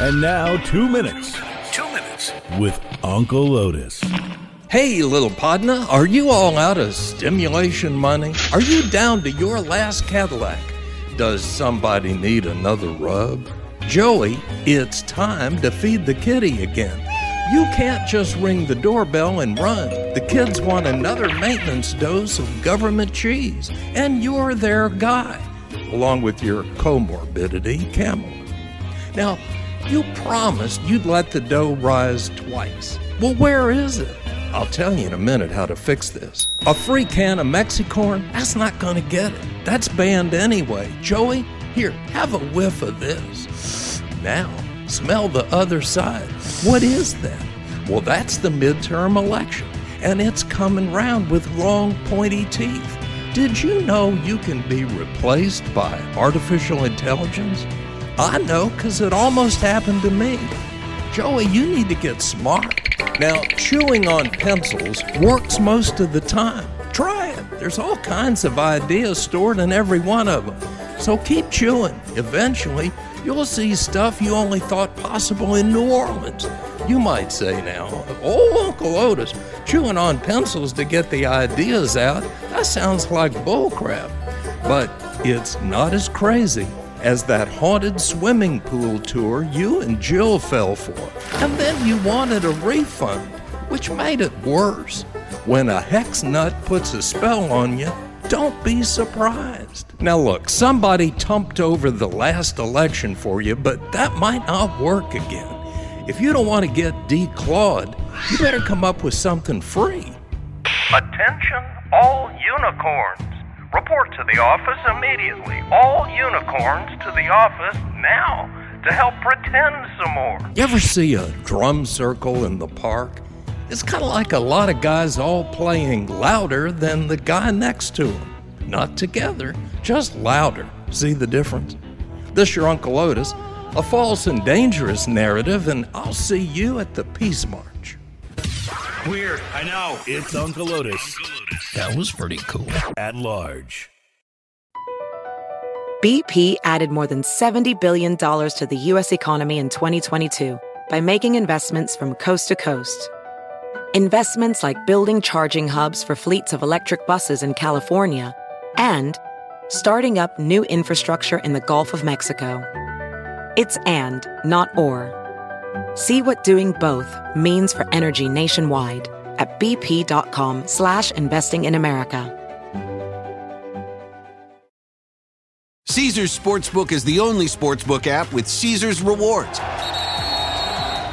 And now, two minutes. Two minutes. With Uncle Otis. Hey, little podna, are you all out of stimulation money? Are you down to your last Cadillac? Does somebody need another rub? Joey, it's time to feed the kitty again. You can't just ring the doorbell and run. The kids want another maintenance dose of government cheese, and you're their guy, along with your comorbidity, camel. Now, you promised you'd let the dough rise twice. Well, where is it? I'll tell you in a minute how to fix this. A free can of Mexicorn? That's not gonna get it. That's banned anyway. Joey, here, have a whiff of this. Now, smell the other side. What is that? Well, that's the midterm election, and it's coming round with long, pointy teeth. Did you know you can be replaced by artificial intelligence? I know, because it almost happened to me. Joey, you need to get smart. Now, chewing on pencils works most of the time. Try it. There's all kinds of ideas stored in every one of them. So keep chewing. Eventually, you'll see stuff you only thought possible in New Orleans. You might say now, oh, Uncle Otis, chewing on pencils to get the ideas out, that sounds like bullcrap. But it's not as crazy as that haunted swimming pool tour you and Jill fell for. And then you wanted a refund, which made it worse. When a hex nut puts a spell on you, don't be surprised. Now, look, somebody tumped over the last election for you, but that might not work again. If you don't want to get declawed, you better come up with something free. Attention, all unicorns. Report to the office immediately. All unicorns to the office now to help pretend some more. You ever see a drum circle in the park? It's kind of like a lot of guys all playing louder than the guy next to them. Not together, just louder. See the difference? This your Uncle Otis, a false and dangerous narrative, and I'll see you at the Peace March. Weird, I know. It's Uncle Otis. That was pretty cool. At large. BP added more than $70 billion to the U.S. economy in 2022 by making investments from coast to coast. Investments like building charging hubs for fleets of electric buses in California and starting up new infrastructure in the Gulf of Mexico. It's and, not or. See what doing both means for energy nationwide at bp.com slash investing in America. Caesars Sportsbook is the only sportsbook app with Caesars rewards.